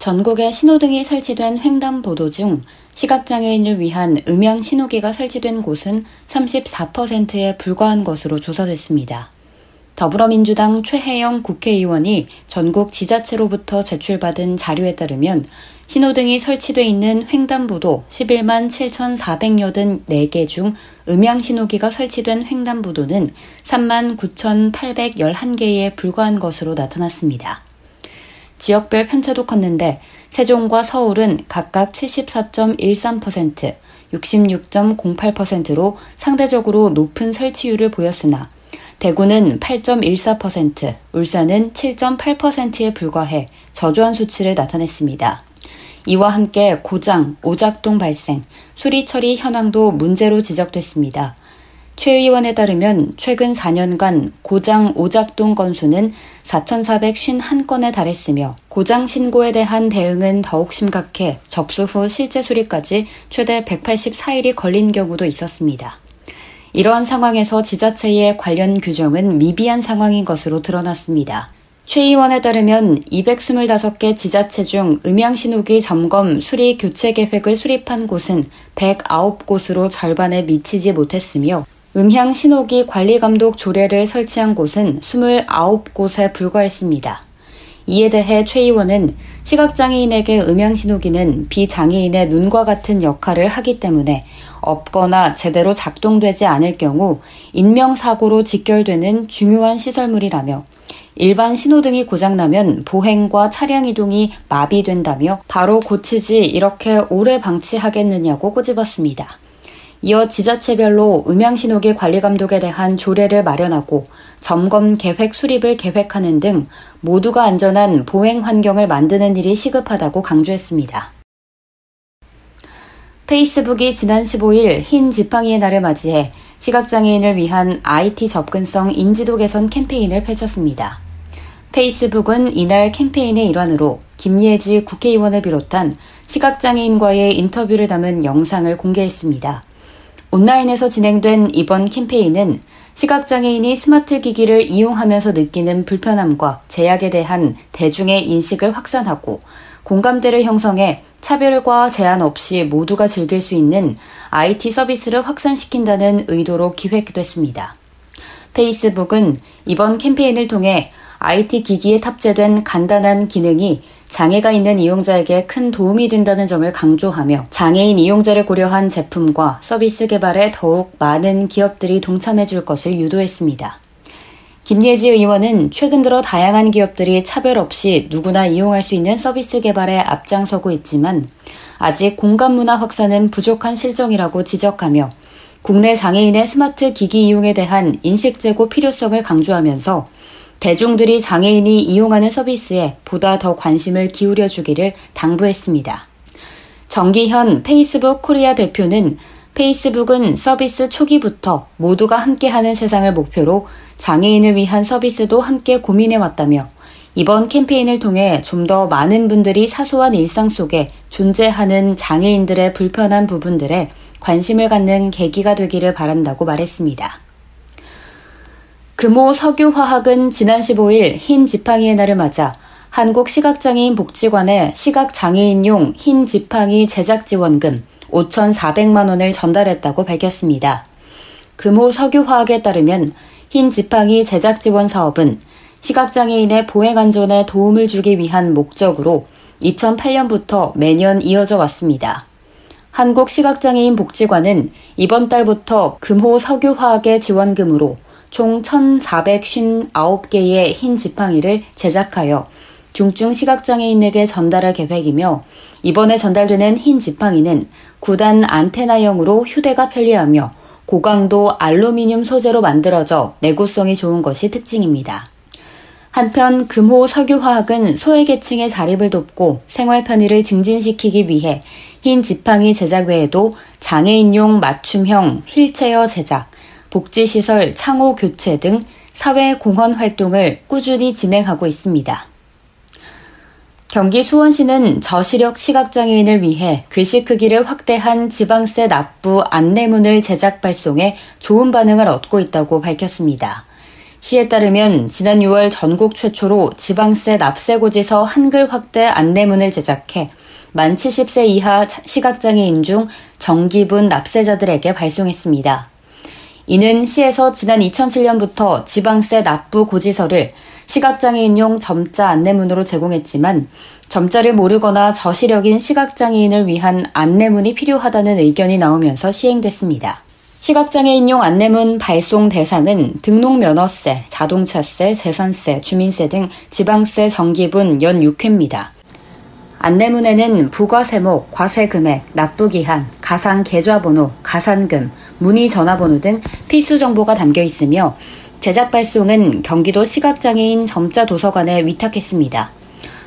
전국에 신호등이 설치된 횡단보도 중 시각장애인을 위한 음향 신호기가 설치된 곳은 34%에 불과한 것으로 조사됐습니다. 더불어민주당 최혜영 국회의원이 전국 지자체로부터 제출받은 자료에 따르면 신호등이 설치돼 있는 횡단보도 11만 7,484개 중 음향 신호기가 설치된 횡단보도는 3만 9,811개에 불과한 것으로 나타났습니다. 지역별 편차도 컸는데 세종과 서울은 각각 74.13%, 66.08%로 상대적으로 높은 설치율을 보였으나 대구는 8.14%, 울산은 7.8%에 불과해 저조한 수치를 나타냈습니다. 이와 함께 고장, 오작동 발생, 수리 처리 현황도 문제로 지적됐습니다. 최 의원에 따르면 최근 4년간 고장 오작동 건수는 4,451건에 달했으며 고장 신고에 대한 대응은 더욱 심각해 접수 후 실제 수리까지 최대 184일이 걸린 경우도 있었습니다. 이러한 상황에서 지자체의 관련 규정은 미비한 상황인 것으로 드러났습니다. 최 의원에 따르면 225개 지자체 중 음향신호기 점검 수리 교체 계획을 수립한 곳은 109곳으로 절반에 미치지 못했으며 음향 신호기 관리 감독 조례를 설치한 곳은 29곳에 불과했습니다. 이에 대해 최 의원은 시각장애인에게 음향 신호기는 비장애인의 눈과 같은 역할을 하기 때문에 없거나 제대로 작동되지 않을 경우 인명사고로 직결되는 중요한 시설물이라며 일반 신호등이 고장나면 보행과 차량 이동이 마비된다며 바로 고치지 이렇게 오래 방치하겠느냐고 꼬집었습니다. 이어 지자체별로 음향신호기 관리 감독에 대한 조례를 마련하고 점검 계획 수립을 계획하는 등 모두가 안전한 보행 환경을 만드는 일이 시급하다고 강조했습니다. 페이스북이 지난 15일 흰 지팡이의 날을 맞이해 시각장애인을 위한 IT 접근성 인지도 개선 캠페인을 펼쳤습니다. 페이스북은 이날 캠페인의 일환으로 김예지 국회의원을 비롯한 시각장애인과의 인터뷰를 담은 영상을 공개했습니다. 온라인에서 진행된 이번 캠페인은 시각장애인이 스마트 기기를 이용하면서 느끼는 불편함과 제약에 대한 대중의 인식을 확산하고 공감대를 형성해 차별과 제한 없이 모두가 즐길 수 있는 IT 서비스를 확산시킨다는 의도로 기획됐습니다. 페이스북은 이번 캠페인을 통해 IT 기기에 탑재된 간단한 기능이 장애가 있는 이용자에게 큰 도움이 된다는 점을 강조하며 장애인 이용자를 고려한 제품과 서비스 개발에 더욱 많은 기업들이 동참해 줄 것을 유도했습니다. 김예지 의원은 최근 들어 다양한 기업들이 차별 없이 누구나 이용할 수 있는 서비스 개발에 앞장서고 있지만 아직 공감 문화 확산은 부족한 실정이라고 지적하며 국내 장애인의 스마트 기기 이용에 대한 인식 제고 필요성을 강조하면서 대중들이 장애인이 이용하는 서비스에 보다 더 관심을 기울여 주기를 당부했습니다. 정기현 페이스북 코리아 대표는 페이스북은 서비스 초기부터 모두가 함께하는 세상을 목표로 장애인을 위한 서비스도 함께 고민해 왔다며 이번 캠페인을 통해 좀 더 많은 분들이 사소한 일상 속에 존재하는 장애인들의 불편한 부분들에 관심을 갖는 계기가 되기를 바란다고 말했습니다. 금호 석유화학은 지난 15일 흰 지팡이의 날을 맞아 한국 시각장애인 복지관에 시각장애인용 흰 지팡이 제작 지원금 5,400만 원을 전달했다고 밝혔습니다. 금호 석유화학에 따르면 흰 지팡이 제작 지원 사업은 시각장애인의 보행 안전에 도움을 주기 위한 목적으로 2008년부터 매년 이어져 왔습니다. 한국시각장애인 복지관은 이번 달부터 금호 석유화학의 지원금으로 총 1,459개의 흰 지팡이를 제작하여 중증 시각장애인에게 전달할 계획이며 이번에 전달되는 흰 지팡이는 9단 안테나형으로 휴대가 편리하며 고강도 알루미늄 소재로 만들어져 내구성이 좋은 것이 특징입니다. 한편 금호 석유화학은 소외계층의 자립을 돕고 생활 편의를 증진시키기 위해 흰 지팡이 제작 외에도 장애인용 맞춤형 휠체어 제작, 복지시설 창호 교체 등 사회 공헌 활동을 꾸준히 진행하고 있습니다. 경기 수원시는 저시력 시각장애인을 위해 글씨 크기를 확대한 지방세 납부 안내문을 제작 발송해 좋은 반응을 얻고 있다고 밝혔습니다. 시에 따르면 지난 6월 전국 최초로 지방세 납세고지서 한글 확대 안내문을 제작해 만 70세 이하 시각장애인 중 정기분 납세자들에게 발송했습니다. 이는 시에서 지난 2007년부터 지방세 납부 고지서를 시각장애인용 점자 안내문으로 제공했지만 점자를 모르거나 저시력인 시각장애인을 위한 안내문이 필요하다는 의견이 나오면서 시행됐습니다. 시각장애인용 안내문 발송 대상은 등록면허세, 자동차세, 재산세, 주민세 등 지방세 정기분 연 6회입니다. 안내문에는 부과세목, 과세금액, 납부기한, 가상 계좌번호, 가산금, 문의 전화번호 등 필수 정보가 담겨 있으며 제작 발송은 경기도 시각장애인 점자 도서관에 위탁했습니다.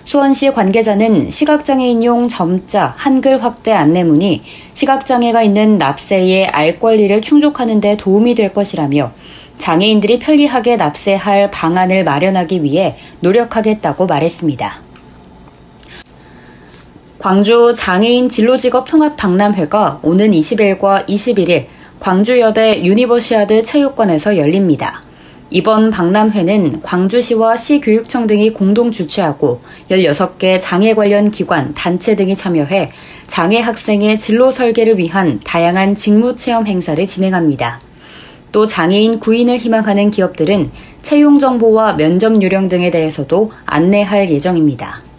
수원시 관계자는 시각장애인용 점자 한글 확대 안내문이 시각장애가 있는 납세의 알 권리를 충족하는 데 도움이 될 것이라며 장애인들이 편리하게 납세할 방안을 마련하기 위해 노력하겠다고 말했습니다. 광주 장애인 진로직업 통합 박람회가 오는 20일과 21일 광주여대 유니버시아드 체육관에서 열립니다. 이번 박람회는 광주시와 시교육청 등이 공동 주최하고 16개 장애 관련 기관, 단체 등이 참여해 장애 학생의 진로 설계를 위한 다양한 직무 체험 행사를 진행합니다. 또 장애인 구인을 희망하는 기업들은 채용 정보와 면접 요령 등에 대해서도 안내할 예정입니다.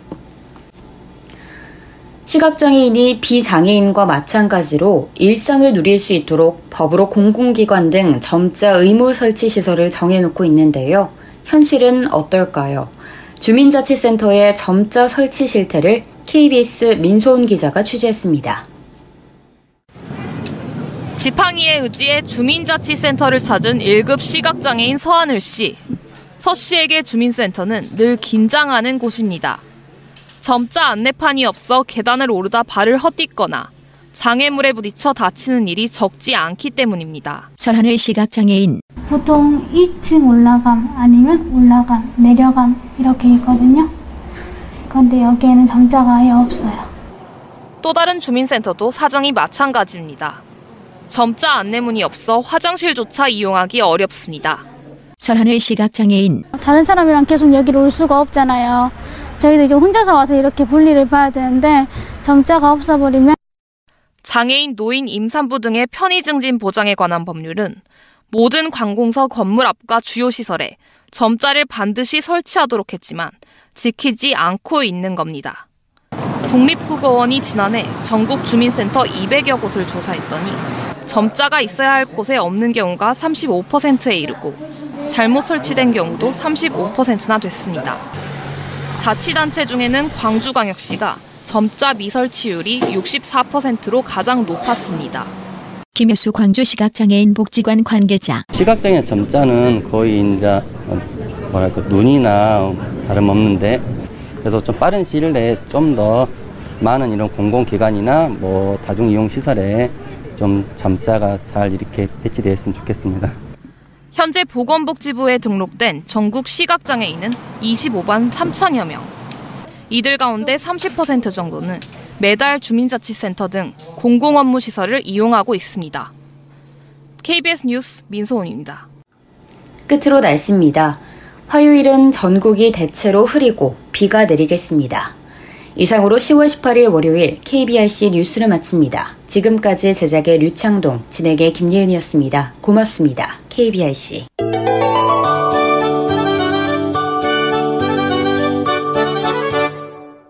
시각장애인이 비장애인과 마찬가지로 일상을 누릴 수 있도록 법으로 공공기관 등 점자 의무 설치 시설을 정해놓고 있는데요. 현실은 어떨까요? 주민자치센터의 점자 설치 실태를 KBS 민소은 기자가 취재했습니다. 지팡이의 의지에 주민자치센터를 찾은 1급 시각장애인 서하늘 씨. 서 씨에게 주민센터는 늘 긴장하는 곳입니다. 점자 안내판이 없어 계단을 오르다 발을 헛디거나 장애물에 부딪혀 다치는 일이 적지 않기 때문입니다. 서하늘 시각장애인 보통 2층 올라감 아니면 올라감, 내려감 이렇게 있거든요. 그런데 여기에는 점자가 아예 없어요. 또 다른 주민센터도 사정이 마찬가지입니다. 점자 안내문이 없어 화장실조차 이용하기 어렵습니다. 서하늘 시각장애인 다른 사람이랑 계속 여기로 올 수가 없잖아요. 저희도 이제 혼자서 와서 이렇게 볼일을 봐야 되는데 점자가 없어버리면 장애인, 노인, 임산부 등의 편의 증진 보장에 관한 법률은 모든 관공서 건물 앞과 주요 시설에 점자를 반드시 설치하도록 했지만 지키지 않고 있는 겁니다. 국립국어원이 지난해 전국 주민센터 200여 곳을 조사했더니 점자가 있어야 할 곳에 없는 경우가 35%에 이르고 잘못 설치된 경우도 35%나 됐습니다. 자치단체 중에는 광주광역시가 점자 미설치율이 64%로 가장 높았습니다. 김효수 광주 시각장애인 복지관 관계자 시각장애 점자는 거의 이제 뭐랄까 눈이나 다름없는데 그래서 좀 빠른 시일 내에 좀 더 많은 이런 공공기관이나 뭐 다중이용 시설에 좀 점자가 잘 이렇게 배치되었으면 좋겠습니다. 현재 보건복지부에 등록된 전국 시각장애인은 25만 3천여 명. 이들 가운데 30% 정도는 매달 주민자치센터 등 공공 업무 시설을 이용하고 있습니다. KBS 뉴스 민소은입니다. 끝으로 날씨입니다. 화요일은 전국이 대체로 흐리고 비가 내리겠습니다. 이상으로 10월 18일 월요일 KBRC 뉴스를 마칩니다. 지금까지 제작의 류창동, 진행의 김예은이었습니다. 고맙습니다. KBRC.